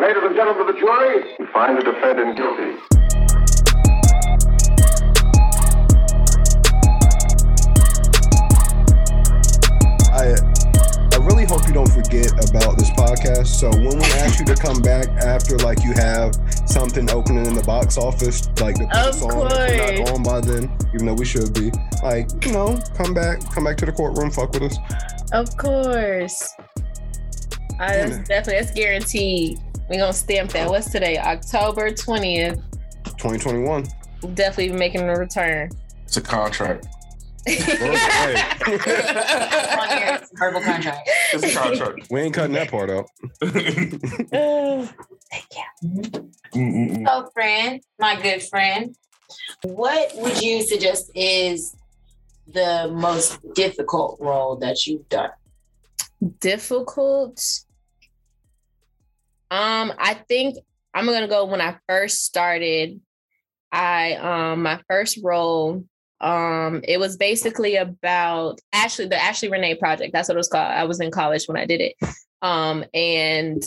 Ladies and gentlemen of the jury, we find the defendant guilty. I I really hope you don't forget about this podcast. So when we ask you to come back after like you have something opening in the box office, like the Of song if we're not course. on by then, even though we should be, like you know, come back, come back to the courtroom, fuck with us. Of course. Uh, that's Yeah. definitely that's guaranteed. We gonna stamp that. What's today? October 20th. 2021. Definitely making a return. It's a contract. On here, it's a verbal contract. It's a contract. We ain't cutting that part out. Mm-mm-mm. So, friend, my good friend, what would you suggest is the most difficult role that you've done? difficult um i think i'm gonna go when i first started i um my first role um it was basically about ashley the ashley renee project. That's what it was called. I was in college when i did it. Um and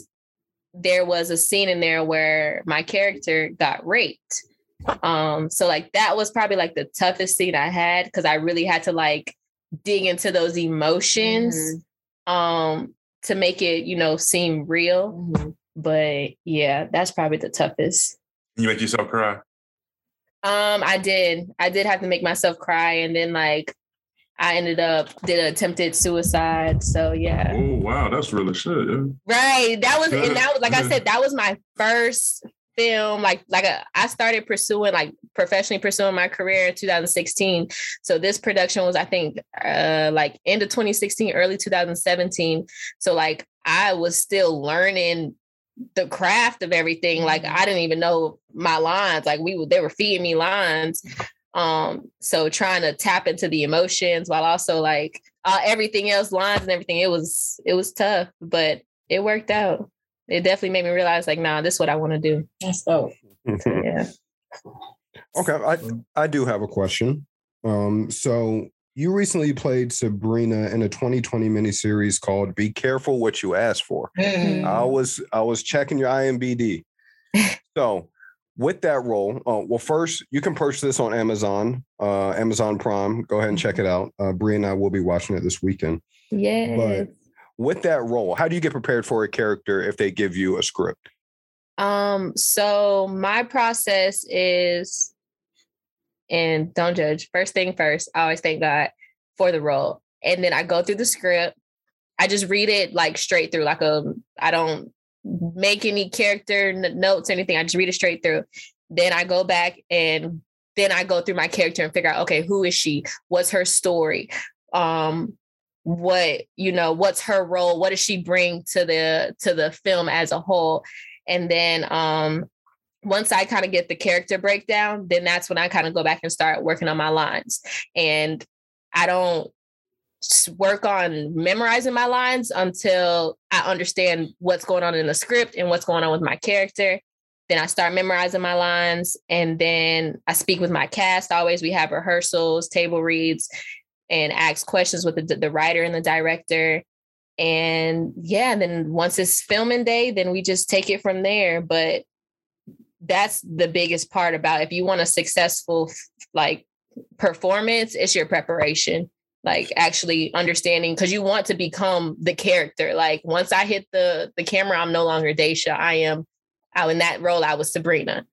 there was a scene in there where my character got raped. Um so like that was probably like the toughest scene i had because i really had to like dig into those emotions um to make it you know seem real. Mhm. But yeah that's probably the toughest You make yourself cry. um i did i did have to make myself cry and then like i ended up did attempted suicide so yeah Oh wow, that's really shit. Yeah. right that was and that was like i said that was my first film like like a, i started pursuing like professionally pursuing my career in 2016 so this production was i think uh like end of 2016 early 2017 so like i was still learning the craft of everything like i didn't even know my lines like we were they were feeding me lines um so trying to tap into the emotions while also like uh, everything else lines and everything it was it was tough but it worked out it definitely made me realize like nah this is what i want to do That's dope. yeah Okay, I I do have a question. Um, so you recently played Sabrina in a 2020 miniseries called "Be Careful What You Ask For." Mhm. I was I was checking your IMBD. so with that role, uh, well, first you can purchase this on Amazon, uh, Amazon Prime. Go ahead and check it out. Uh, Bree and I will be watching it this weekend. yeah But with that role, how do you get prepared for a character if they give you a script? Um, so my process is, and don't judge. First thing first, I always thank God for the role, and then I go through the script. I just read it like straight through, like a. I don't make any character n- notes, anything. I just read it straight through. Then I go back and then I go through my character and figure out, okay, who is she? What's her story? Um, what you know? What's her role? What does she bring to the to the film as a whole? And then um once I kind of get the character breakdown, then that's when I kind of go back and start working on my lines. And I don't work on memorizing my lines until I understand what's going on in the script and what's going on with my character. Then I start memorizing my lines and then I speak with my cast. Always we have rehearsals, table reads, and ask questions with the, the writer and the director and yeah and then once it's filming day then we just take it from there but that's the biggest part about if you want a successful like performance it's your preparation like actually understanding because you want to become the character like once i hit the the camera i'm no longer Da'sha. i am out in that role i was sabrina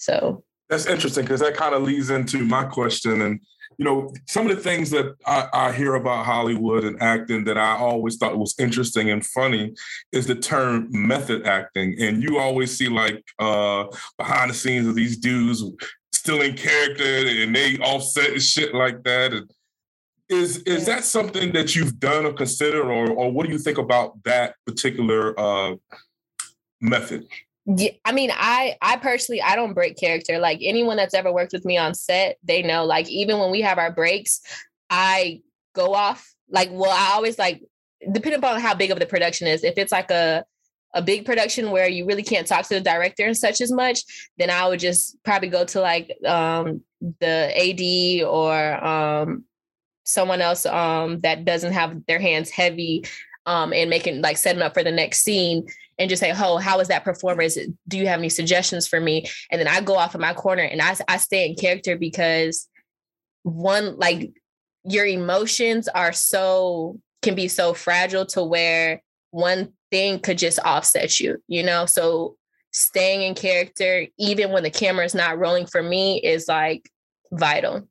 so That's interesting because that kind of leads into my question. And, you know, some of the things that I, I hear about Hollywood and acting that I always thought was interesting and funny is the term method acting. And you always see like uh, behind the scenes of these dudes still in character and they offset and shit like that. And is is that something that you've done or considered, or or what do you think about that particular uh, method? Yeah, I mean, I I personally I don't break character. Like anyone that's ever worked with me on set, they know. Like even when we have our breaks, I go off. Like, well, I always like depending upon how big of the production is. If it's like a a big production where you really can't talk to the director and such as much, then I would just probably go to like um the AD or um someone else um that doesn't have their hands heavy um, and making like setting up for the next scene and just say, oh, how is that performance? Do you have any suggestions for me? And then I go off in my corner and I, I stay in character because one, like your emotions are so, can be so fragile to where one thing could just offset you, you know? So staying in character, even when the camera is not rolling for me, is like vital.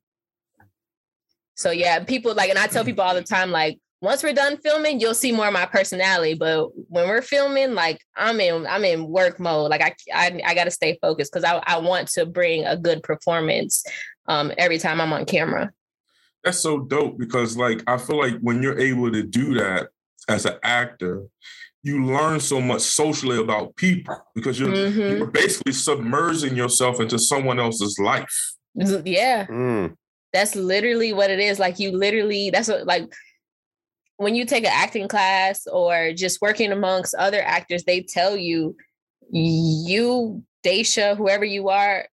So yeah, people like, and I tell people all the time, like, once we're done filming, you'll see more of my personality. But when we're filming, like I'm in, I'm in work mode. Like I, I, I got to stay focused because I, I want to bring a good performance um, every time I'm on camera. That's so dope because, like, I feel like when you're able to do that as an actor, you learn so much socially about people because you're, mm-hmm. you're basically submerging yourself into someone else's life. Yeah. Mm. That's literally what it is. Like you literally, that's what like when you take an acting class or just working amongst other actors, they tell you, you, Da'sha, whoever you are,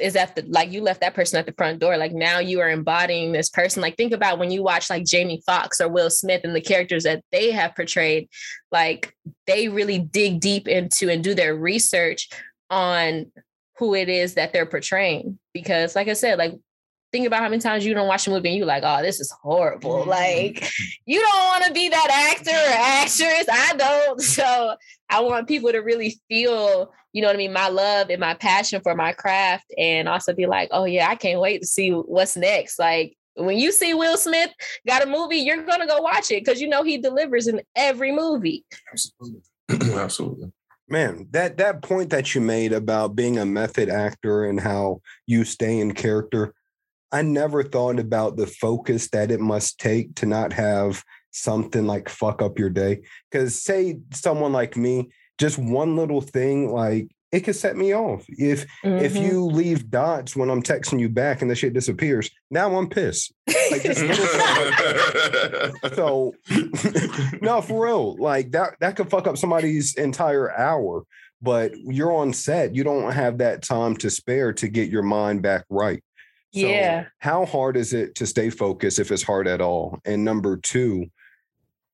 is at the like you left that person at the front door. Like now you are embodying this person. Like think about when you watch like Jamie Foxx or Will Smith and the characters that they have portrayed, like they really dig deep into and do their research on who it is that they're portraying. Because like I said, like think about how many times you don't watch a movie and you're like, oh, this is horrible. Mm-hmm. Like, you don't want to be that actor or actress. I don't. So I want people to really feel, you know what I mean, my love and my passion for my craft and also be like, oh yeah, I can't wait to see what's next. Like when you see Will Smith got a movie, you're gonna go watch it because you know he delivers in every movie. Absolutely. Absolutely man that that point that you made about being a method actor and how you stay in character I never thought about the focus that it must take to not have something like fuck up your day. Because say someone like me, just one little thing like it could set me off. If mm-hmm. if you leave dots when I'm texting you back and the shit disappears, now I'm pissed. Like so no, for real. Like that that could fuck up somebody's entire hour. But you're on set, you don't have that time to spare to get your mind back right. So yeah. How hard is it to stay focused if it's hard at all? And number two,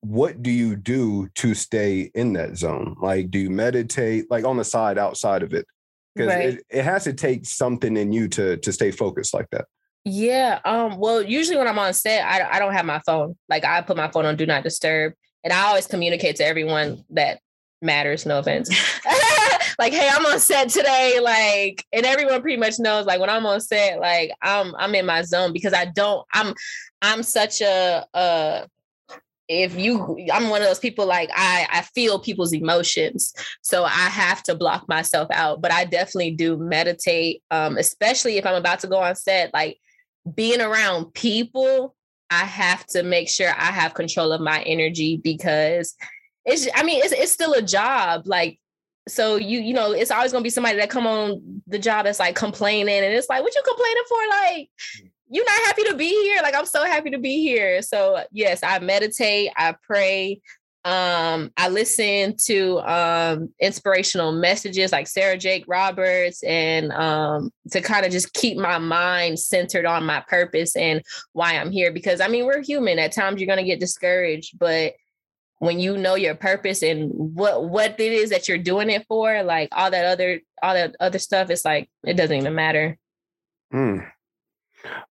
what do you do to stay in that zone? Like, do you meditate, like on the side, outside of it? Because right. it, it has to take something in you to to stay focused like that. Yeah. Um. Well, usually when I'm on set, I I don't have my phone. Like I put my phone on do not disturb, and I always communicate to everyone that matters. No offense. like, hey, I'm on set today. Like, and everyone pretty much knows, like, when I'm on set, like, I'm I'm in my zone because I don't, I'm I'm such a uh if you i'm one of those people like i i feel people's emotions so i have to block myself out but i definitely do meditate um especially if i'm about to go on set like being around people i have to make sure i have control of my energy because it's i mean it's, it's still a job like so you you know it's always gonna be somebody that come on the job that's like complaining and it's like what you complaining for? Like you're not happy to be here? Like i'm so happy to be here. So yes i meditate i pray um i listen to um inspirational messages like sarah jakes roberts and um to kind of just keep my mind centered on my purpose and why i'm here because i mean we're human. At times you're going to get discouraged but when you know your purpose and what what it is that you're doing it for, like all that other all that other stuff, it's like it doesn't even matter. Mm.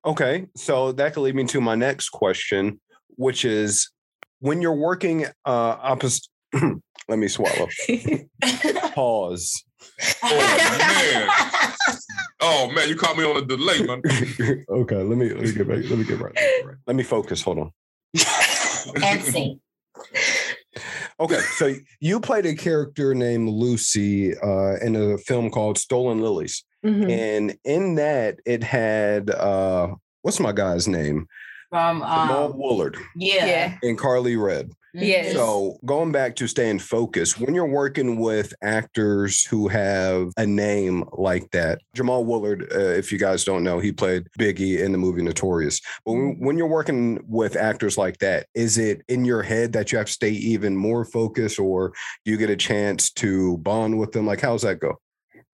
Okay, so that could lead me to my next question, which is when you're working uh opposite. let me swallow. Pause. Oh man. oh man, you caught me on a delay, man. okay, let me let me get back. Let me get right. Let me focus. Hold on. and sing. Okay, so you played a character named Lucy uh, in a film called Stolen Lilies, mm-hmm. and in that it had uh, what's my guy's name? From um, Woolard. Yeah. And Karlie Redd. Yes. So going back to staying focused, when you're working with actors who have a name like that, Jamal Woolard, uh, if you guys don't know, he played Biggie in the movie Notorious. But when, when, you're working with actors like that, is it in your head that you have to stay even more focused, or do you get a chance to bond with them? Like, how's that go?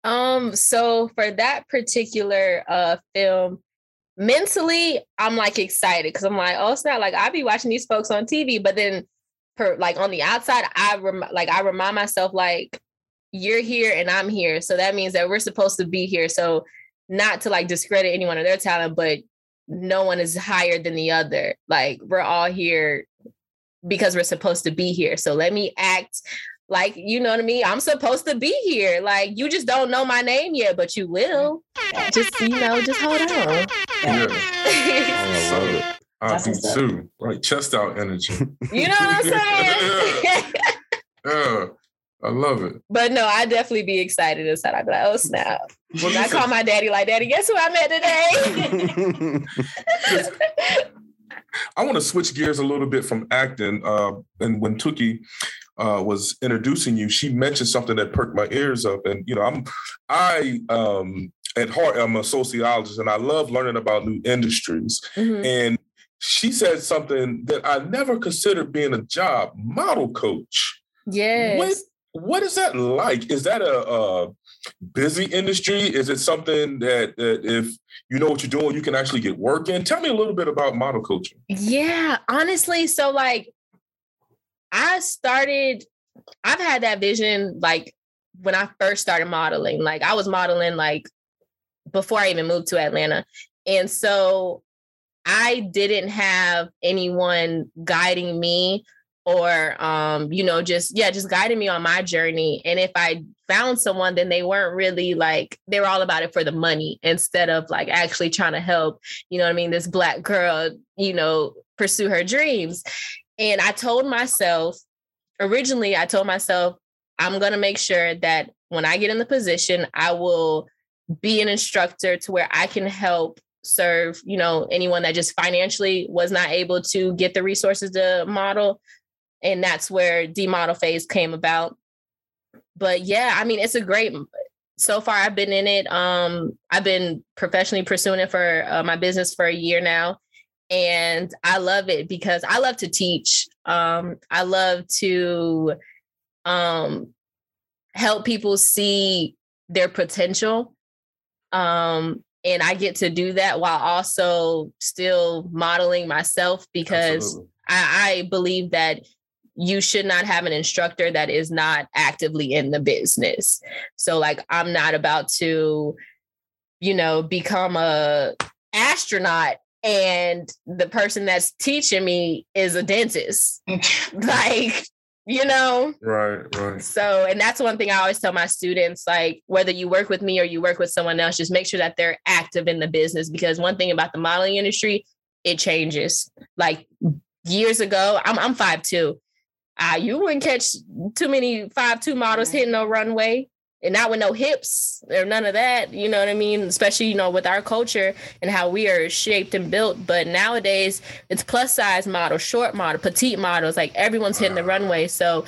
Um. So for that particular uh film, mentally, I'm like excited because I'm like, oh, it's not like I'd be watching these folks on TV, but then per like on the outside, I rem- like I remind myself like you're here and I'm here. So that means that we're supposed to be here. So not to like discredit anyone of their talent, but no one is higher than the other. Like we're all here because we're supposed to be here. So let me act like you know what I mean. I'm supposed to be here. Like you just don't know my name yet, but you will. Just you know, just hold on. Yeah. I love it. I That's do too. Like Chest out energy. you know what I'm saying? Yeah. I love it. but no, I definitely be excited inside. I'd be like, oh snap. Well, I call my daddy like, Daddy, guess who I met today? I want to switch gears a little bit from acting. Uh, and when Tuki uh, was introducing you, she mentioned something that perked my ears up. And you know, I'm I um, at heart I'm a sociologist, and I love learning about new industries. Mhm. And she said something that I never considered being a job: model coach. Yes. What what is that like? Is that a, a busy industry? Is it something that, that if you know what you're doing, you can actually get work in? Tell me a little bit about model coaching. Yeah, honestly, so like I started I've had that vision like when I first started modeling. Like I was modeling like before I even moved to Atlanta. And so I didn't have anyone guiding me or um you know just yeah just guiding me on my journey. And if i found someone then they weren't really like they were all about it for the money instead of like actually trying to help you know what i mean this black girl you know pursue her dreams. And i told myself originally i told myself i'm going to make sure that when i get in the position i will be an instructor to where i can help serve you know anyone that just financially was not able to get the resources to model. And that's where model phase came about. But yeah i mean it's a great so far i've been in it. Um i've been professionally pursuing it for uh, my business for a year now. And i love it because i love to teach. Um i love to um help people see their potential. Um and i get to do that while also still modeling myself because I, I believe that you should not have an instructor that is not actively in the business. So like I'm not about to, you know, become a astronaut and the person that's teaching me is a dentist. like, you know, Right, right. so, and that's one thing I always tell my students like, whether you work with me or you work with someone else, just make sure that they're active in the business. Because one thing about the modeling industry, it changes. Like years ago, I'm, I'm 5'2. Uh, you wouldn't catch too many 5'2 models hitting no runway and not with no hips or none of that. You know what I mean? Especially, you know, with our culture and how we are shaped and built. But nowadays, it's plus size model, short model, petite models. Like everyone's hitting the runway. So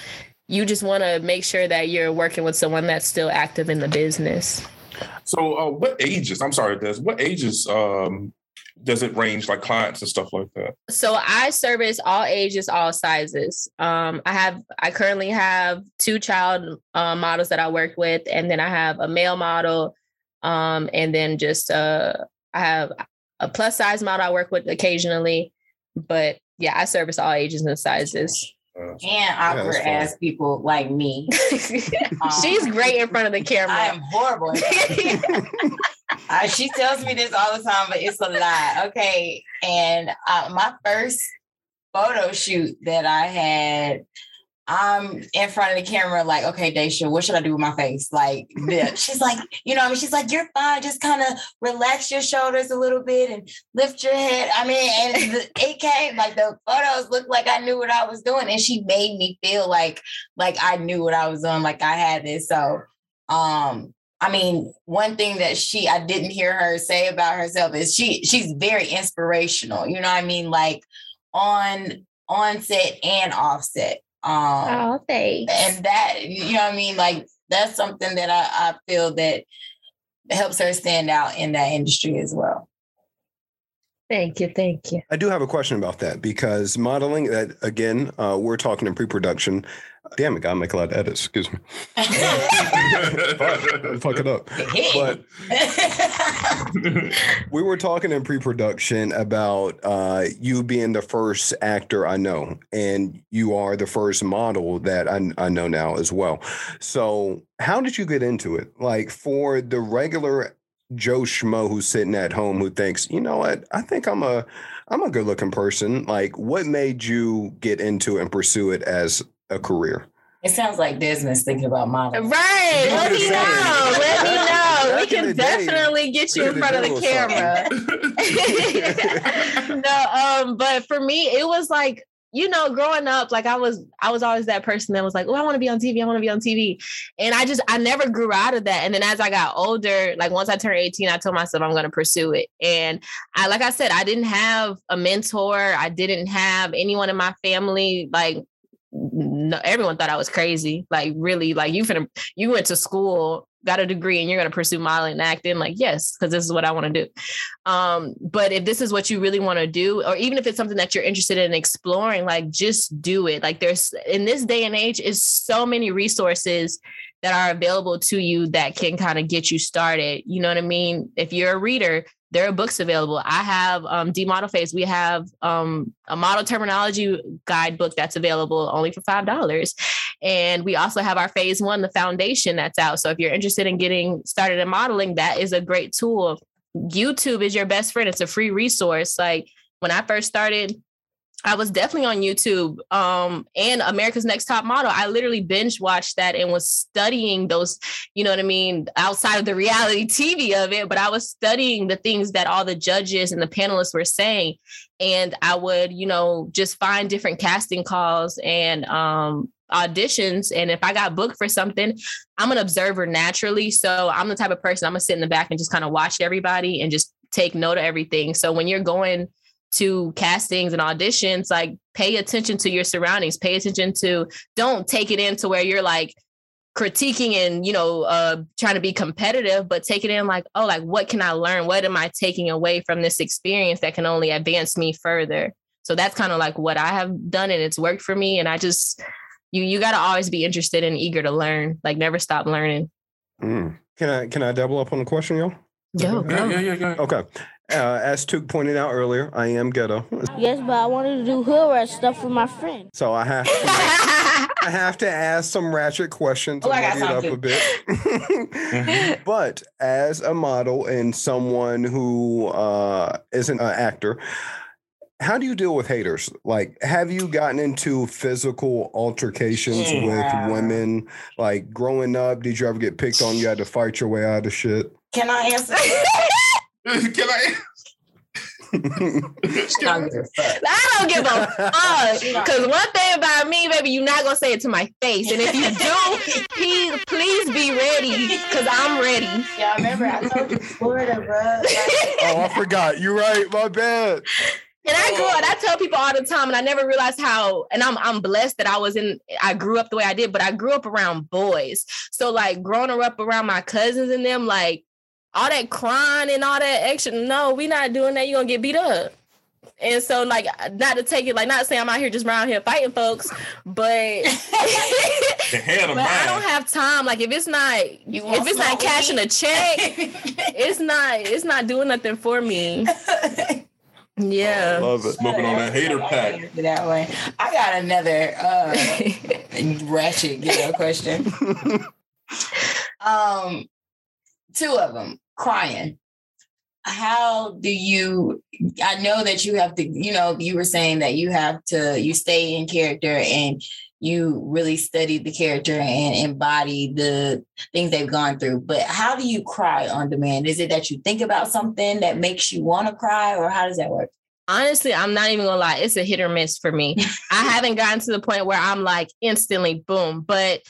you just want to make sure that you're working with someone that's still active in the business. So, uh, what ages? I'm sorry, Des. What ages um, does it range, like clients and stuff like that? So I service all ages, all sizes. Um, I have, I currently have two child uh, models that I work with, and then I have a male model, um, and then just uh, I have a plus size model I work with occasionally. But yeah, I service all ages and sizes. And awkward fine. ass people like me. She's great in front of the camera. I am horrible. Uh, she tells me this all the time, but it's a lie. Okay. And uh, my first photo shoot that I had, I'm in front of the camera, like, okay, Da'sha, what should I do with my face? Like, she's like, you know, I mean, she's like, you're fine. Just kind of relax your shoulders a little bit and lift your head. I mean, and the, it came like the photos looked like I knew what I was doing, and she made me feel like like I knew what I was doing, like I had this. So, um, I mean, one thing that she I didn't hear her say about herself is she she's very inspirational. You know what I mean? Like on on set and offset. Um oh, thanks. and that you know what I mean? Like that's something that I, I feel that helps her stand out in that industry as well. Thank you, thank you. I do have a question about that because modeling that again, uh, we're talking in pre-production. Damn it, gotta make a lot of edits. Excuse me. fuck, fuck it up. But we were talking in pre-production about uh, you being the first actor I know, and you are the first model that I, I know now as well. So, how did you get into it? Like for the regular Joe Schmo who's sitting at home who thinks, you know what, I think I'm a I'm a good looking person. Like, what made you get into and pursue it as a career? It sounds like Desmond's thinking about modeling. Right. Let me know. Let me know. We can the day, definitely get you in front of the camera. no, um, but for me, it was like, you know, growing up, like I was, I was always that person that was like, oh, I want to be on TV. I want to be on TV. And I just, I never grew out of that. And then as I got older, like once I turned 18, I told myself I'm going to pursue it. And I, like I said, I didn't have a mentor. I didn't have anyone in my family, like no, everyone thought I was crazy. Like really, like you finna, you went to school, got a degree, and you're gonna pursue modeling and acting. Like yes, because this is what I want to do. Um, but if this is what you really want to do, or even if it's something that you're interested in exploring, like just do it. Like there's in this day and age, is so many resources that are available to you that can kind of get you started. You know what I mean? If you're a reader, there are books available. I have um, D Model Phase. We have um, a model terminology guidebook that's available only for five dollars, and we also have our Phase One, the foundation that's out. So if you're interested in getting started in modeling, that is a great tool. YouTube is your best friend. It's a free resource. Like when I first started, I was definitely on YouTube um, and America's Next Top Model. I literally binge watched that and was studying those, you know what I mean, outside of the reality TV of it, but I was studying the things that all the judges and the panelists were saying. And I would, you know, just find different casting calls and um, auditions. And if I got booked for something, I'm an observer naturally. So I'm the type of person I'm gonna sit in the back and just kind of watch everybody and just take note of everything. So when you're going to castings and auditions, like pay attention to your surroundings, pay attention to don't take it into where you're like critiquing and you know uh trying to be competitive but take it in like oh like what can i learn what am i taking away from this experience that can only advance me further so that's kind of like what i have done and it's worked for me and i just you you got to always be interested and eager to learn like never stop learning Mm. Can I can I double up on the question, y'all? Go, Yeah, yeah, yeah, yeah. Okay. Uh, as Took pointed out earlier, I am ghetto, Yes, but I wanted to do hood rat stuff with my friend. so I have to, I have to ask some ratchet questions Oh, to I muddy it up a bit. but as a model and someone who uh, isn't an actor, how do you deal with haters? Like, have you gotten into physical altercations Yeah. with women? Like, growing up, did you ever get picked on? You had to fight your way out of shit. Can I answer? Can I? I don't give a fuck. I don't give a fuck. Because one thing about me, baby, you're not gonna say it to my face. And if you do, please, please be ready. Because I'm ready. Y'all remember I told you Florida, bro. Oh, I forgot. You're right. My bad. And I grew up, oh. I tell people all the time, and I never realized how, and I'm I'm blessed that I was in, I grew up the way I did, but I grew up around boys. So like growing up around my cousins and them, like all that crying and all that action, no, we not doing that. You're gonna get beat up. And so, like, not to take it, like, not saying I'm out here just around here fighting folks, but The head of But I don't have time. Like if it's not You if it's not cashing weed? a check, it's not it's not doing nothing for me. Yeah. Love it. Smoking on that hater pack. That way. I got another uh, ratchet ghetto question. um, two of them crying. How do you? I know that you have to. You know, you were saying that you have to. You stay in character and you really study the character and embody the things they've gone through. But how do you cry on demand? Is it that you think about something that makes you want to cry, or how does that work? Honestly, I'm not even gonna lie. It's a hit or miss for me. I haven't gotten to the point where I'm like instantly boom. But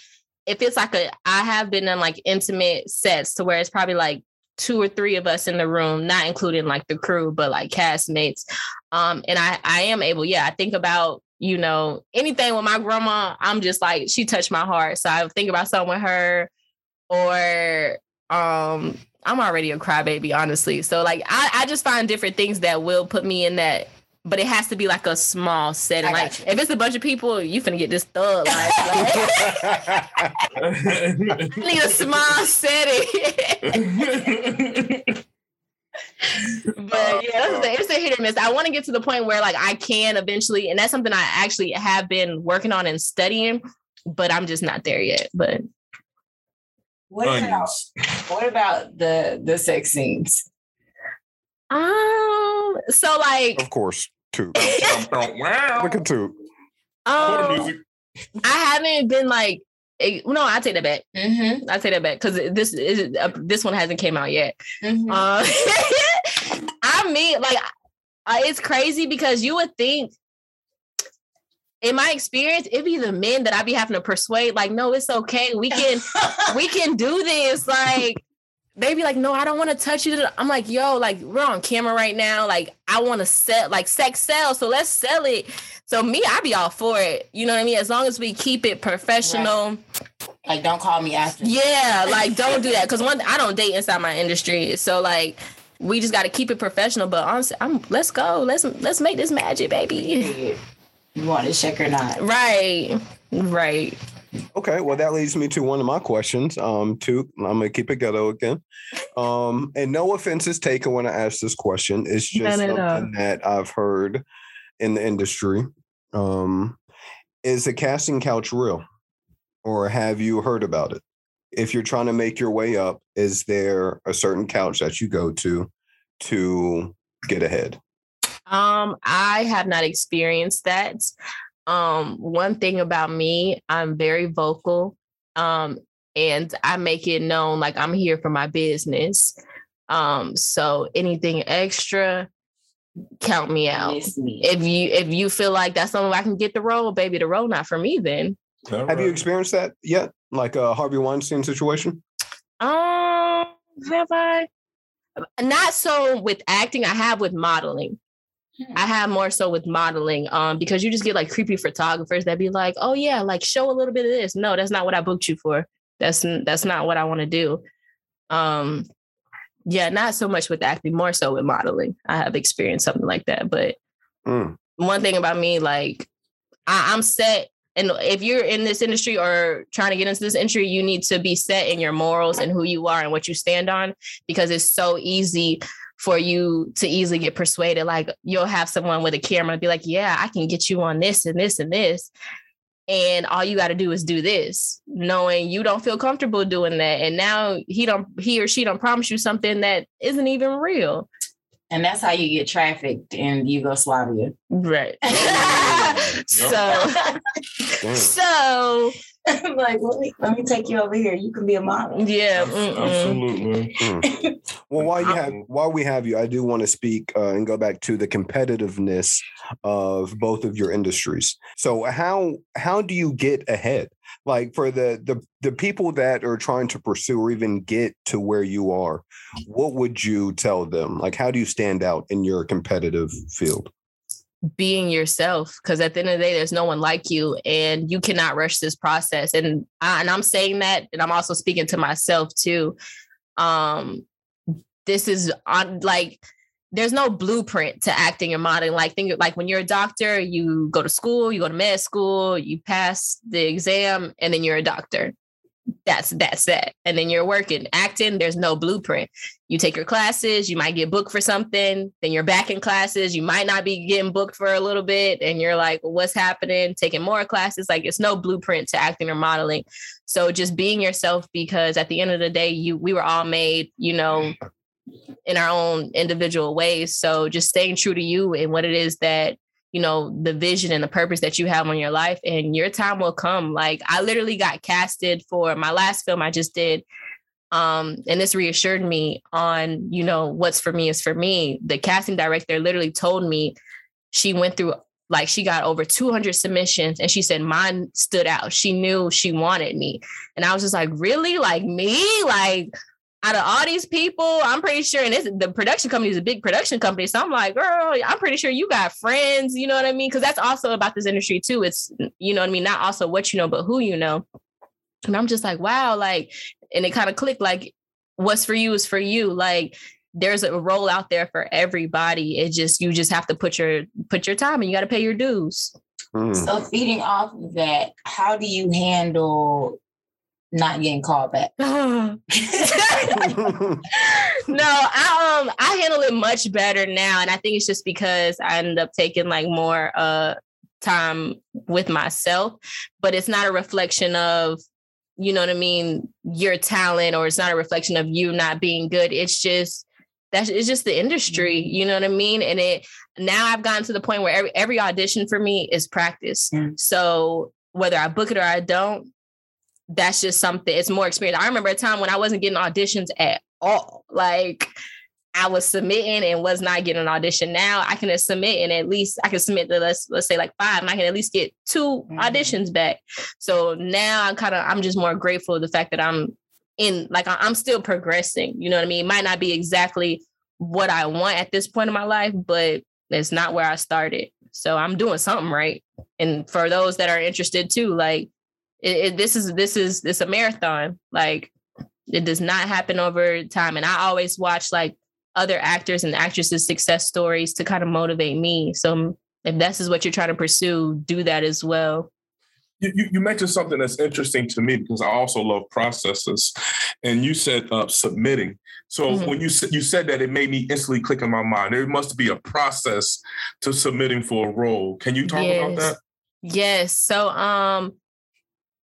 if it's like a, I have been in like intimate sets to where it's probably like two or three of us in the room, not including like the crew, but like castmates. Um, and I, I am able, yeah, I think about, you know, anything with my grandma, I'm just like, she touched my heart. So I think about something with her or um I'm already a crybaby, honestly. So like I, I just find different things that will put me in that but it has to be like a small setting. Like if it's a bunch of people, you finna get this thug. Like, like I need a small setting. but yeah, it's a, it's a hit or miss. I want to get to the point where like I can eventually, and that's something I actually have been working on and studying, but I'm just not there yet. But what about what about the the sex scenes? Um, so like, of course, two. Look at two. Um, I haven't been like, no, I take that back. Mm-hmm. I take that back because this is uh, this one hasn't came out yet. Mm-hmm. Uh, I mean, like, uh, it's crazy because you would think in my experience, it'd be the men that I'd be having to persuade, like, no, it's okay. We can we can do this. Like, they be like, no, I don't want to touch you. I'm like, yo, like we're on camera right now. Like I want to sell, like sex sell. So let's sell it. So me, I be all for it. You know what I mean? As long as we keep it professional. Right. Like don't call me after. Yeah, like don't do that. Cause one, I don't date inside my industry. So like we just got to keep it professional. But honestly, I'm let's go. Let's let's make this magic, baby. You want to check or not? Right. Right. Okay, well that leads me to one of my questions. Um, to I'm gonna keep it ghetto again. Um, and no offense is taken when I ask this question. It's just no, no, something no. that I've heard in the industry. Um, is the casting couch real, or have you heard about it? If you're trying to make your way up, is there a certain couch that you go to to get ahead? Um, I have not experienced that. Um, one thing about me, I'm very vocal. Um, and I make it known like I'm here for my business. Um, so anything extra, count me out. Me. If you if you feel like that's something I can get the role, baby, the role not for me then. Have you experienced that yet? Like a Harvey Weinstein situation? Um, have I? Not so with acting. I have with modeling. I have more so with modeling, um, because you just get like creepy photographers that be like, "Oh yeah, like show a little bit of this." No, that's not what I booked you for. That's that's not what I want to do. Um, yeah, not so much with acting, more so with modeling. I have experienced something like that. But mm. one thing about me, like I, I'm set and if you're in this industry or trying to get into this industry, you need to be set in your morals and who you are and what you stand on because it's so easy for you to easily get persuaded. Like you'll have someone with a camera be like, yeah, I can get you on this and this and this. And all you got to do is do this, knowing you don't feel comfortable doing that. And now he don't, he or she don't promise you something that isn't even real. And that's how you get trafficked in Yugoslavia. Right. so, so like, let me let me take you over here. You can be a model. Yeah, absolutely. Mm. well, while you have while we have you, I do want to speak uh, and go back to the competitiveness of both of your industries. So how how do you get ahead? Like for the the the people that are trying to pursue or even get to where you are, what would you tell them? Like how do you stand out in your competitive field? Being yourself because at the end of the day there's no one like you and you cannot rush this process. And I, and I'm saying that and I'm also speaking to myself too. Um this is on like there's no blueprint to acting and modeling like think like when you're a doctor you go to school you go to med school you pass the exam and then you're a doctor that's that's that. And then you're working acting there's no blueprint. You take your classes you might get booked for something then you're back in classes you might not be getting booked for a little bit and you're like well, what's happening? Taking more classes like it's no blueprint to acting or modeling. So just being yourself because at the end of the day you we were all made you know in our own individual ways. So just staying true to you and what it is that you know the vision and the purpose that you have on your life and your time will come. Like i literally got casted for my last film i just did um and this reassured me on you know what's for me is for me. The casting director literally told me she went through like she got over 200 submissions and she said mine stood out. She knew she wanted me. And i was just like really? Like me? Like out of all these people, I'm pretty sure, and this, the production company is a big production company. So I'm like, girl, I'm pretty sure you got friends, you know what I mean? Because that's also about this industry too. It's, you know what I mean? Not also what you know, but who you know. And I'm just like, wow, like, and it kind of clicked like, what's for you is for you. Like there's a role out there for everybody. It just you just have to put your put your time and you got to pay your dues. Mm. So feeding off of that, how do you handle not getting called back? no, I um I handle it much better now, and I think it's just because I end up taking like more uh time with myself, but it's not a reflection of you know what I mean your talent, or it's not a reflection of you not being good. It's just that's it's just the industry, you know what I mean, and it now I've gotten to the point where every every audition for me is practice. Mm. So whether I book it or I don't, that's just something it's more experience. I remember a time when I wasn't getting auditions at all. Like I was submitting and was not getting an audition. Now I can submit and at least I can submit the let's let's say like five and I can at least get 2 Mhm. auditions back. So now I'm kind of I'm just more grateful of the fact that I'm in like I'm still progressing. You know what I mean? It might not be exactly what I want at this point in my life, but it's not where I started. So I'm doing something right. And for those that are interested too, like it, it, this is this is this a marathon. Like it does not happen over time. And I always watch like other actors and actresses' success stories to kind of motivate me. So if this is what you're trying to pursue, do that as well. You, you, you mentioned something that's interesting to me because I also love processes, and you said uh, submitting. So Mhm. when you said you said that, it made me instantly click in my mind. There must be a process to submitting for a role. Can you talk about that? Yes. So um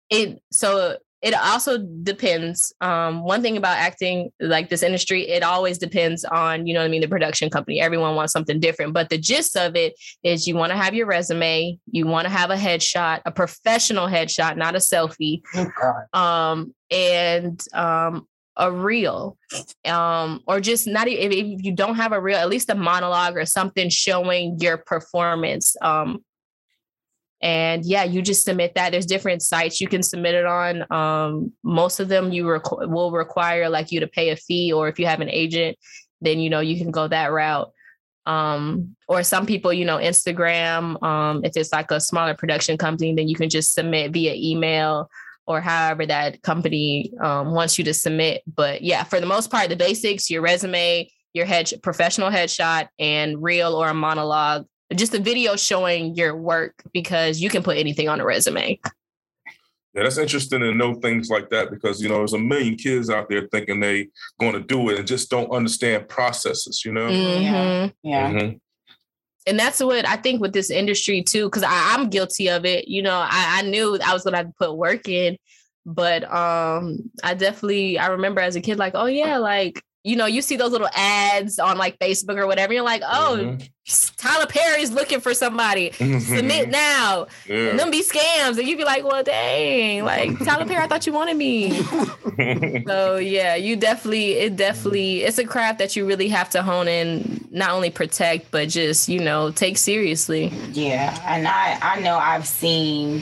it so it also depends. Um one thing about acting like this industry, it always depends on, you know what I mean, the production company. Everyone wants something different, but the gist of it is you want to have your resume, you want to have a headshot, a professional headshot, not a selfie. Oh, um, and um, a reel, um, or just not if, if you don't have a reel, at least a monologue or something showing your performance. Um, and yeah, you just submit that. There's different sites you can submit it on. Um, most of them you requ- will require like you to pay a fee, or if you have an agent, then you know you can go that route. Um, or some people, you know, Instagram. Um, if it's like a smaller production company, then you can just submit via email or however that company um, wants you to submit. But yeah, for the most part, the basics, your resume, your head professional headshot, and reel or a monologue, just a video showing your work because you can put anything on a resume. Yeah, that's interesting to know things like that because you know there's a million kids out there thinking they going to do it and just don't understand processes. You know. Mhm. Yeah. Mhm. and that's what I think with this industry too, because I'm guilty of it. You know, I, I knew I was gonna have to put work in, but um, I definitely I remember as a kid, like, oh yeah, like you know, you see those little ads on like Facebook or whatever. You're like, oh, Mhm. Tyler Perry's looking for somebody. Submit now. Yeah. And them be scams. And you'd be like, well, dang, like Tyler Perry, I thought you wanted me. So yeah, you definitely, it definitely, it's a craft that you really have to hone in, not only protect, but just, you know, take seriously. Yeah, and I I know I've seen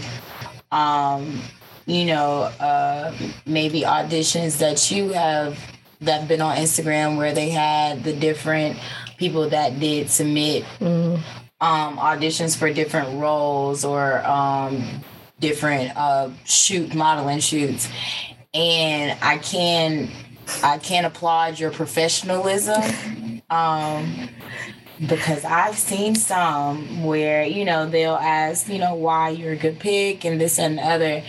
um you know uh maybe auditions that you have that have been on Instagram where they had the different people that did submit Mm. um auditions for different roles or um different uh shoot modeling shoots and I can I can applaud your professionalism um because I've seen some where you know they'll ask you know why you're a good pick and this and the other,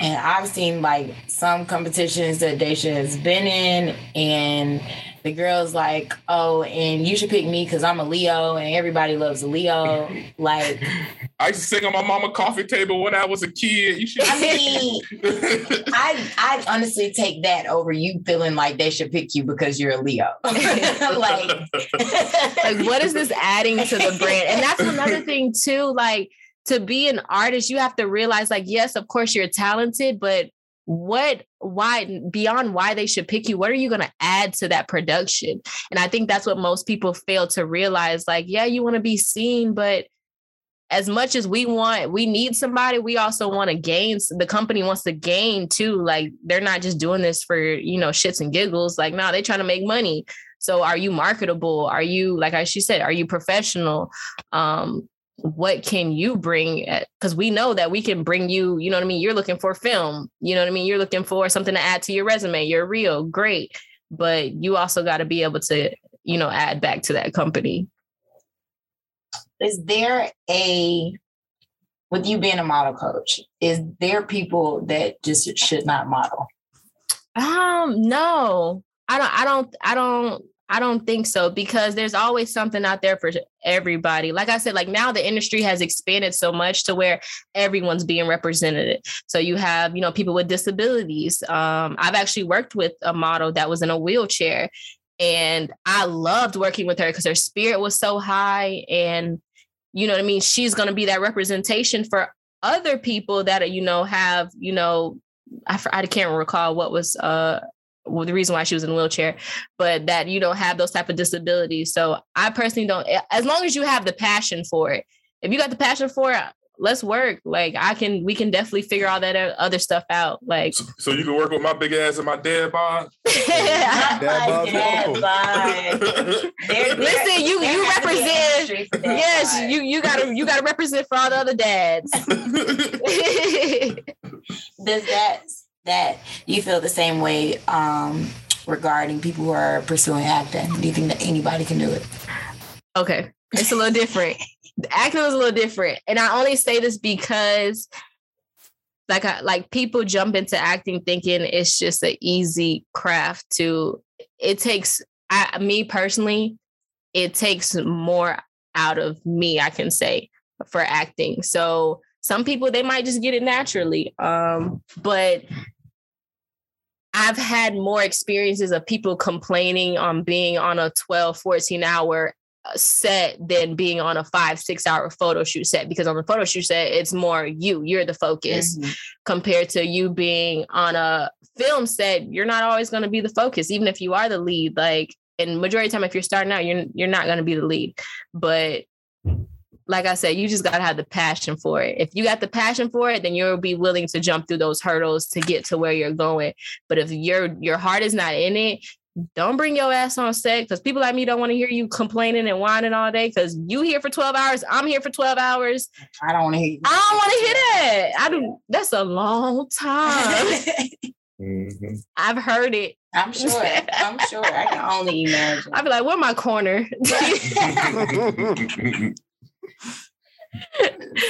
and I've seen like some competitions that Da'sha has been in, and the girls like, oh, and you should pick me because I'm a Leo and everybody loves a Leo. Like, I used to sing on my mama coffee table when I was a kid. You should. I mean, I I honestly take that over you feeling like they should pick you because you're a Leo. like, Like, what is this adding to the brand? And that's another thing too. Like to be an artist, you have to realize, like, yes, of course you're talented, but what why beyond why they should pick you what are you going to add to that production? And i think that's what most people fail to realize like yeah you want to be seen but as much as we want we need somebody we also want to gain the company wants to gain too like they're not just doing this for you know shits and giggles like no they're trying to make money. So are you marketable? Are you like she said are you professional? Um what can you bring because we know that we can bring you you know what i mean? You're looking for film you know what i mean? You're looking for something to add to your resume. You're real great. But you also got to be able to, you know, add back to that company. Is there a with you being a model coach, is there people that just should not model? Um, no, I don't, I don't, I don't, I don't think so because there's always something out there for everybody. Like I said, like now the industry has expanded so much to where everyone's being represented. So you have, you know, people with disabilities. Um, I've actually worked with a model that was in a wheelchair and I loved working with her because her spirit was so high and you know what I mean? She's going to be that representation for other people that, you know, have, you know, I, I can't recall what was uh well, the reason why she was in a wheelchair, but that you don't have those type of disabilities. So I personally don't. As long as you have the passion for it, if you got the passion for it, let's work. Like I can, we can definitely figure all that other stuff out. Like, so, so you can work with my big ass and my dad bod. dad bod. Listen, you you represent. Yes, you you gotta you gotta represent for all the other dads. Does that that you feel the same way um, regarding people who are pursuing acting? Do you think that anybody can do it? Okay, it's a little different. acting is a little different, and I only say this because, like, I, like people jump into acting thinking it's just an easy craft. To it takes I, me personally, it takes more out of me. I can say for acting. So some people they might just get it naturally um, but i've had more experiences of people complaining on being on a 12 14 hour uh, set than being on a five six hour photo shoot set because on the photo shoot set it's more you you're the focus mm-hmm. compared to you being on a film set you're not always going to be the focus even if you are the lead like and majority of the time if you're starting out you're you're not going to be the lead but like I said, you just got to have the passion for it. If you got the passion for it, then you'll be willing to jump through those hurdles to get to where you're going. But if your your heart is not in it, don't bring your ass on set because people like me don't want to hear you complaining and whining all day because you here for 12 hours. I'm here for 12 hours. I don't want to hear you. I don't want to hear that. I do. That's a long time. mm-hmm. I've heard it. I'm sure. I'm sure. I can only imagine. I'd be like, where my corner?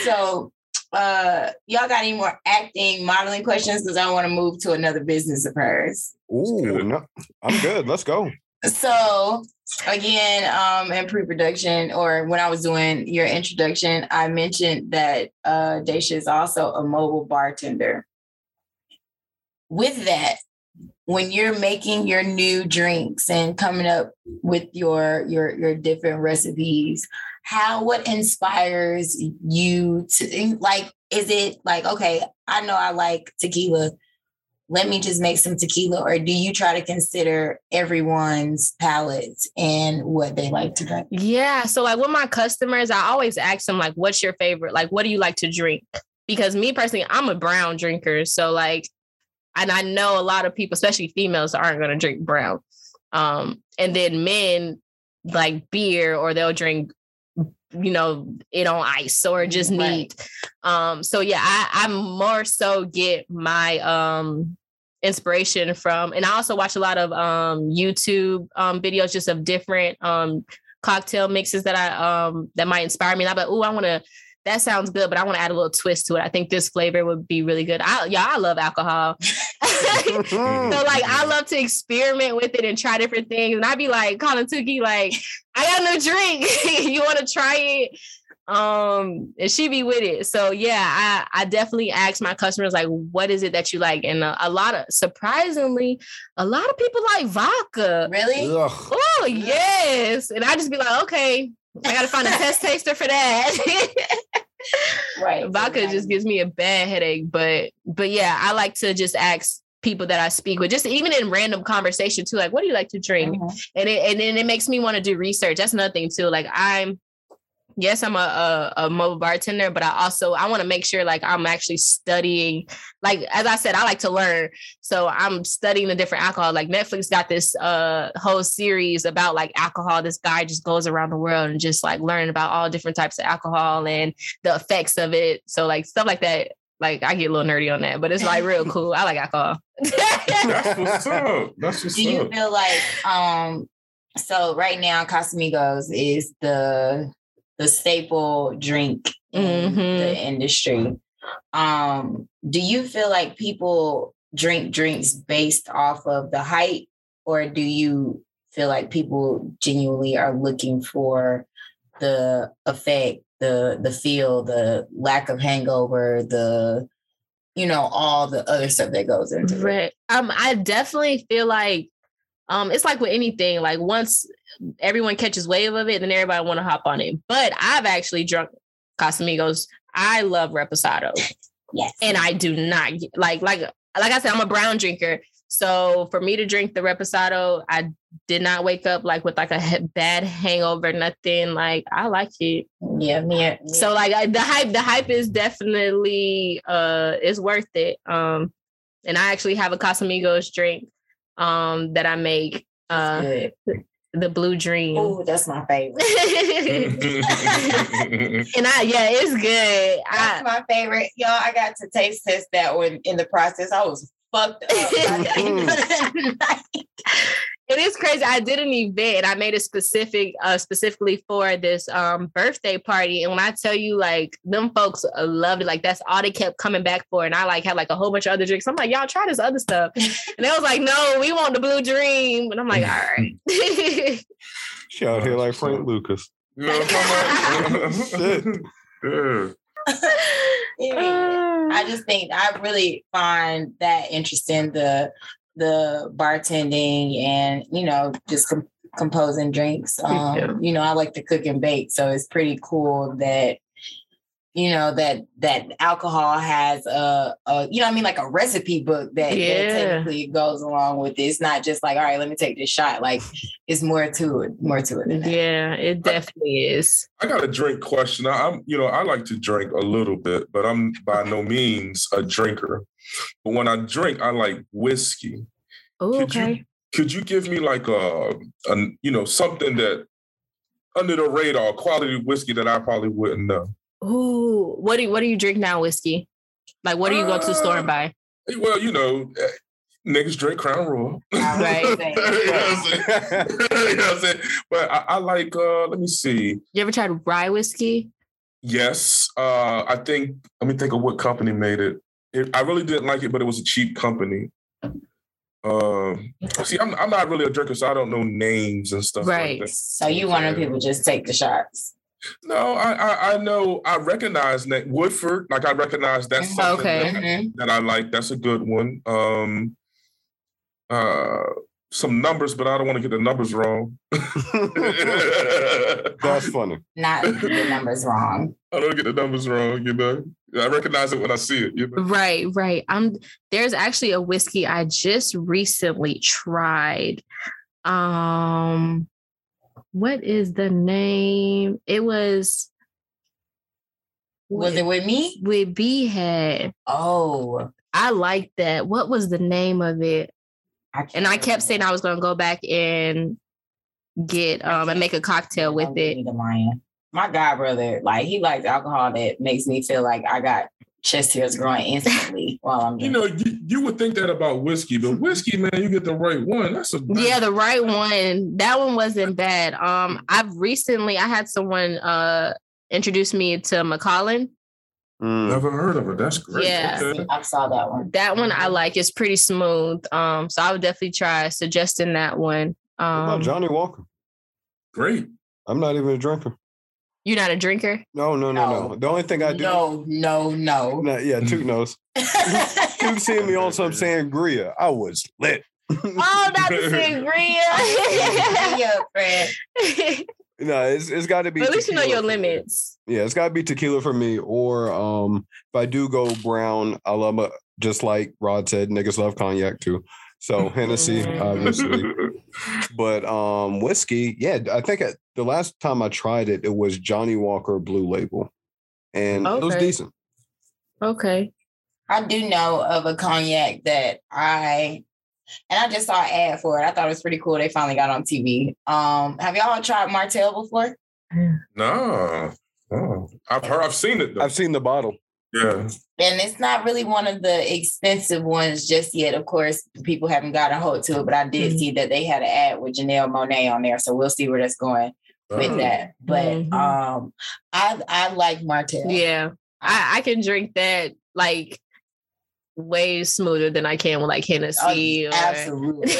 so uh y'all got any more acting modeling questions? Because i want to move to another business of hers. Ooh, no, i'm good. Let's go. So again um in pre-production or when i was doing your introduction i mentioned that uh Da'sha is also a mobile bartender. With that when you're making your new drinks and coming up with your your your different recipes how what inspires you to like is it like okay i know i like tequila. Let me just make some tequila or do you try to consider everyone's palates and what they like to drink? Yeah so like with my customers i always ask them like what's your favorite like what do you like to drink? Because me personally i'm a brown drinker so like and i know a lot of people especially females aren't going to drink brown. Um and then men like beer or they'll drink you know it on ice or just neat right. um so yeah i i more so get my um inspiration from and i also watch a lot of um youtube um videos just of different um cocktail mixes that i um that might inspire me and i'm like oh i want to that sounds good, but I want to add a little twist to it. I think this flavor would be really good. I yeah, I love alcohol. so like I love to experiment with it and try different things. And I'd be like calling Tuki, like, I got no drink. you want to try it? Um, and she be with it. So yeah, I I definitely ask my customers like, what is it that you like? And a, a lot of surprisingly, a lot of people like vodka. Really? Ugh. Oh yes. And I just be like, okay, I gotta find a test taster for that. right. Vodka just gives me a bad headache. But but yeah, I like to just ask people that I speak with, just even in random conversation too, like, what do you like to drink? Mm-hmm. And it and then it makes me want to do research. That's another thing too. Like I'm yes, I'm a, a, a mobile bartender, but I also I want to make sure like I'm actually studying. Like as I said, I like to learn, so I'm studying the different alcohol. Like Netflix got this uh whole series about like alcohol. This guy just goes around the world and just like learning about all different types of alcohol and the effects of it. So like stuff like that Like I get a little nerdy on that, but it's like real cool. I like alcohol. That's what's up. That's what's Do you up. feel like um so right now Casamigos is the the staple drink in Mhm. the industry. Um do you feel like people drink drinks based off of the hype or do you feel like people genuinely are looking for the effect, the the feel, the lack of hangover, the you know all the other stuff that goes into it? Right. Um, I definitely feel like um it's like with anything, like once everyone catches wave of it, then everybody want to hop on it. But I've actually drunk Casamigos. I love Reposado. Yes. and I do not like like like I said, I'm a brown drinker. So for me to drink the reposado, I did not wake up like with like a he- bad hangover, nothing. Like I like it. Yeah, me. So like I, the hype, the hype is definitely uh is worth it. Um, and I actually have a Casamigos drink um that I make uh good. the Blue Dream. Oh, that's my favorite. and I yeah, it's good. That's I, my favorite. Y'all, I got to taste test that one in the process. I was fucked up. by the end of the night. it is crazy. I did an event I made it specific, uh, specifically for this um birthday party. And when I tell you, like, them folks loved it. Like, that's all they kept coming back for. And I like had like a whole bunch of other drinks. I'm like, y'all try this other stuff. And they was like, no, we want the blue dream. And I'm like, all right. She out here like Frank Lucas. You know what I'm talking Shit. about? yeah. Yeah. I just think I really find that interesting the the bartending and you know just com- composing drinks. Um, Yeah. You know, I like to cook and bake, so it's pretty cool that you know that that alcohol has a, a you know what I mean like a recipe book that, that Yeah. technically goes along with it. It's not just like all right, let me take this shot. Like it's more to it, more to it. Than that. yeah, it definitely is. I got a drink question. I- I'm, you know, I like to drink a little bit, but I'm by no means a drinker. But when I drink, I like whiskey. Oh, Could you- okay. Could you give me like uh, a, a, you know, something that under the radar, quality whiskey that I probably wouldn't know? Ooh, what do you, what do you drink now, whiskey? Like, what do you go to the store and buy? Well, you know, eh, niggas drink Crown Royal. Right. you know what I'm saying? You know what I'm saying? But I, I like, uh, let me see. You ever tried rye whiskey? Yes, uh, I think. Let me think of what company made it. it. I really didn't like it, but it was a cheap company. Um, see, I'm I'm not really a drinker, so I don't know names and stuff Right. like that. So you want them people just take the shots. No, I, I I know I recognize that Woodford. Like I recognize that's something Okay. that, Mhm. that I like. That's a good one. Um, uh, some numbers, but I don't want to get the numbers wrong. That's funny. Not the numbers wrong. I don't get the numbers wrong. You know, I recognize it when I see it. You know. Right, right. Um, there's actually a whiskey I just recently tried. Um, what is the name? It was Was it with me? with B head. Oh, I like that. What was the name of it? can't And I kept saying I was gonna go back and get um and make a cocktail with it. the lion. My god brother, like he likes alcohol that makes me feel like I got chest hairs growing instantly while I'm You know, you, you would think that about whiskey, but whiskey, man, you get the right one. That's a Yeah, the right one. That one wasn't bad. Um, I've recently I had someone uh introduce me to Macallan. Mm. Never heard of it. That's great. Yeah. Okay. I saw that one. That one I like. It's pretty smooth. Um, so I would definitely try suggesting that one. What about Um, Johnnie Walker? Great. I'm not even a drinker. You're not a drinker. No, no, no, no. No. The only thing I do, No, no, no. Nah, yeah, Toot knows. You seen me on some sangria. I was lit. Oh, not the sangria. yeah, friend. no, it's it's got to be. but at least you know your for me. limits. Yeah, it's got to be tequila for me. Or um, if I do go brown, I love a, just like Rod said, niggas love cognac too. So Hennessy, Mhm. obviously. But um, whiskey, yeah, I think at, the last time I tried it, it was Johnnie Walker Blue Label, and it was decent. Okay. I do know of a cognac that I and I just saw an ad for it. I thought it was pretty cool. They finally got on TV. Um, have y'all tried Martell before? no. Oh. I've heard I've seen it though. I've seen the bottle. Yeah. And it's not really one of the expensive ones just yet. Of course, people haven't got a hold to it, but I did Mhm. see that they had an ad with Janelle Monáe on there. So we'll see where that's going with Uh, that. But Mhm. um I I like Martell. Yeah. I, I can drink that like way smoother than I can with like Oh, Hennessy. or- absolutely.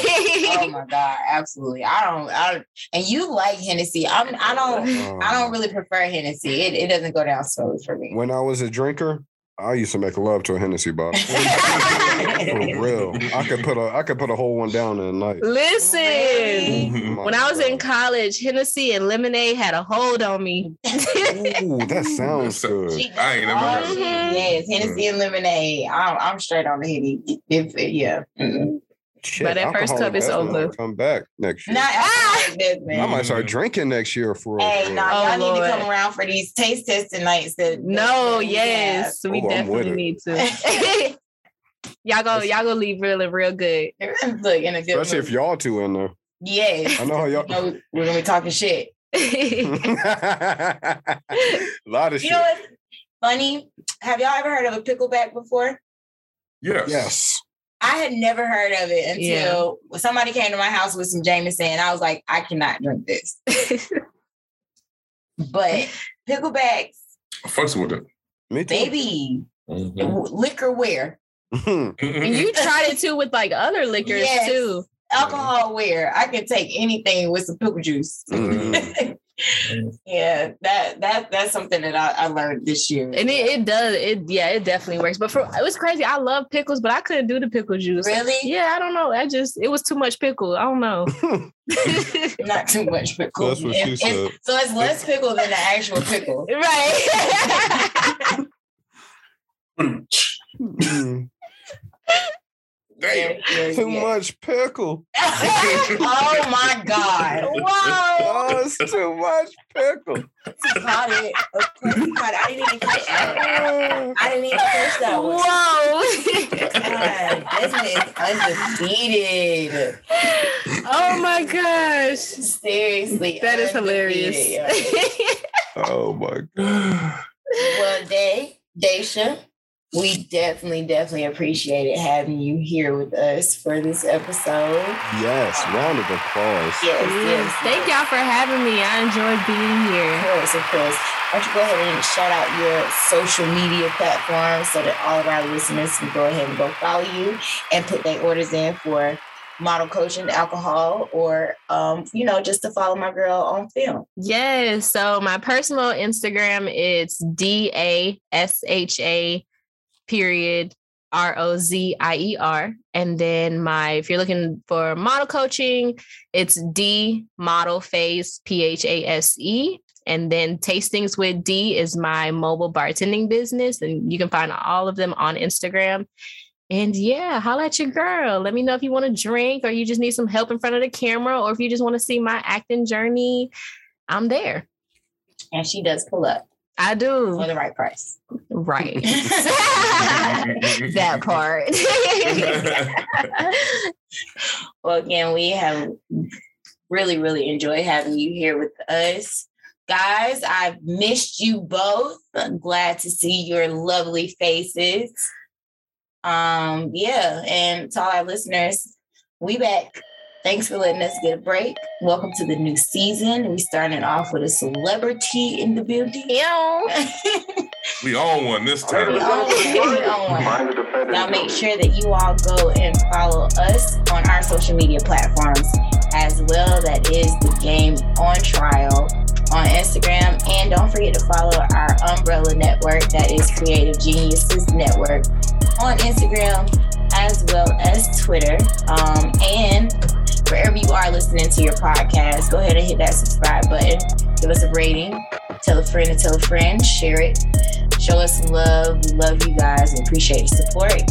oh my god, absolutely. I don't I don't and you like Hennessy. I'm I don't I don't really prefer Hennessy. It, it doesn't go down smooth for me. When I was a drinker, I used to make love to a Hennessy bottle. For real. I could put a I could put a whole one down in a night. Listen. When I was in college, Hennessy and lemonade had a hold on me. Ooh, that sounds good. She I ain't never all heard of. Mm-hmm. Yes, Hennessy and lemonade. I'm, I'm straight on the Henny. If yeah, Mm-mm. Shit, By that first alcoholic cup, it's Desmond over. Come back next year. not alcoholic this I might start drinking next year for real. Hey, for no, real. Oh, y'all need Lord. to come around for these taste testing nights. That, No, that we yes, we Oh, definitely need to. y'all go, y'all go leave really real good. Look in a good Especially if y'all two in there. Yes, I know how y'all. You know, we're gonna be talking shit. a lot of You shit. know what's funny? Have y'all ever heard of a pickleback before? Yes. Yes. I had never heard of it until somebody came to my house with some Jameson. And I was like, I cannot drink this. But picklebacks, I fucks with it. Me too. baby, mm-hmm. w- liquor ware, mm-hmm. mm-hmm. and you tried it too with like other liquors Yes. too. alcohol ware. I can take anything with some pickle juice. Mhm. Mm. yeah, that that that's something that I, I learned this year. And it, it does, it yeah, it definitely works. But for it was crazy. I love pickles, but I couldn't do the pickle juice. really Yeah, I don't know. I just it was too much pickle. I don't know. not too much pickle. That's what she It's- it's- So it's less pickle than the actual pickle. right. Mm. Damn. Yeah, yeah, Too yeah. much pickle. oh my god! Wow. Oh, it's too much pickle. Caught it. Of course he caught it. I didn't even catch that. I didn't even catch that one. Whoa. God, this is undefeated. oh my gosh. Seriously. That is undefeated, hilarious. Oh my god. Well, Day, Da'sha, we definitely, definitely appreciated having you here with us for this episode. Yes, round of applause. Yes, yes. Thank y'all for having me. I enjoyed being here. Of here. course, of course. Why don't you go ahead and shout out your social media platforms so that all of our listeners can go ahead and go follow you and put their orders in for model coaching, alcohol, or um, you know, just to follow my girl on film. Yes. So my personal Instagram it's D A S H A period R O Z I E R. And then my if you're looking for model coaching, it's D model phase P H A S E. And then Tastings with D is my mobile bartending business. And you can find all of them on Instagram. And yeah, holla at your girl. Let me know if you want to drink or you just need some help in front of the camera or if you just want to see my acting journey. I'm there. And she does pull up I do. for the right price. Right. that part. well, again, we have really, really enjoyed having you here with us. Guys, I've missed you both. I'm glad to see your lovely faces. Um, yeah, and to all our listeners, we back. Thanks for letting us get a break. Welcome to the new season. We starting off with a celebrity in the building. Ew. we on one this time. We on one. Find the defendant Now make sure that you all go and follow us on our social media platforms as well. That is the game on trial on Instagram. And don't forget to follow our umbrella network that is Creative Geniuses Network on Instagram as well as Twitter. Um, and wherever you are listening to your podcast, go ahead and hit that subscribe button. Give us a rating. Tell a friend to tell a friend. Share it. Show us some love. We love you guys and appreciate your support.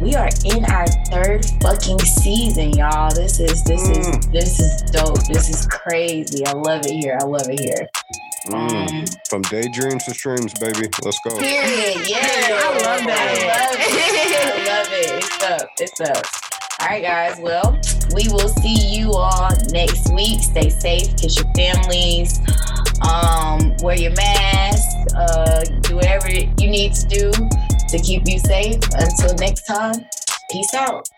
We are in our third fucking season, y'all. This is this is Mm. this is dope. This is crazy. I love it here. I love it here. Mm. Um, From daydreams to streams, baby. Let's go. period. Yeah, I love that. I love it. I love it. It's up. It's up. All right, guys. Well, we will see you all next week. Stay safe. Kiss your families. Um, wear your mask. Uh, do whatever you need to do to keep you safe. Until next time, peace out.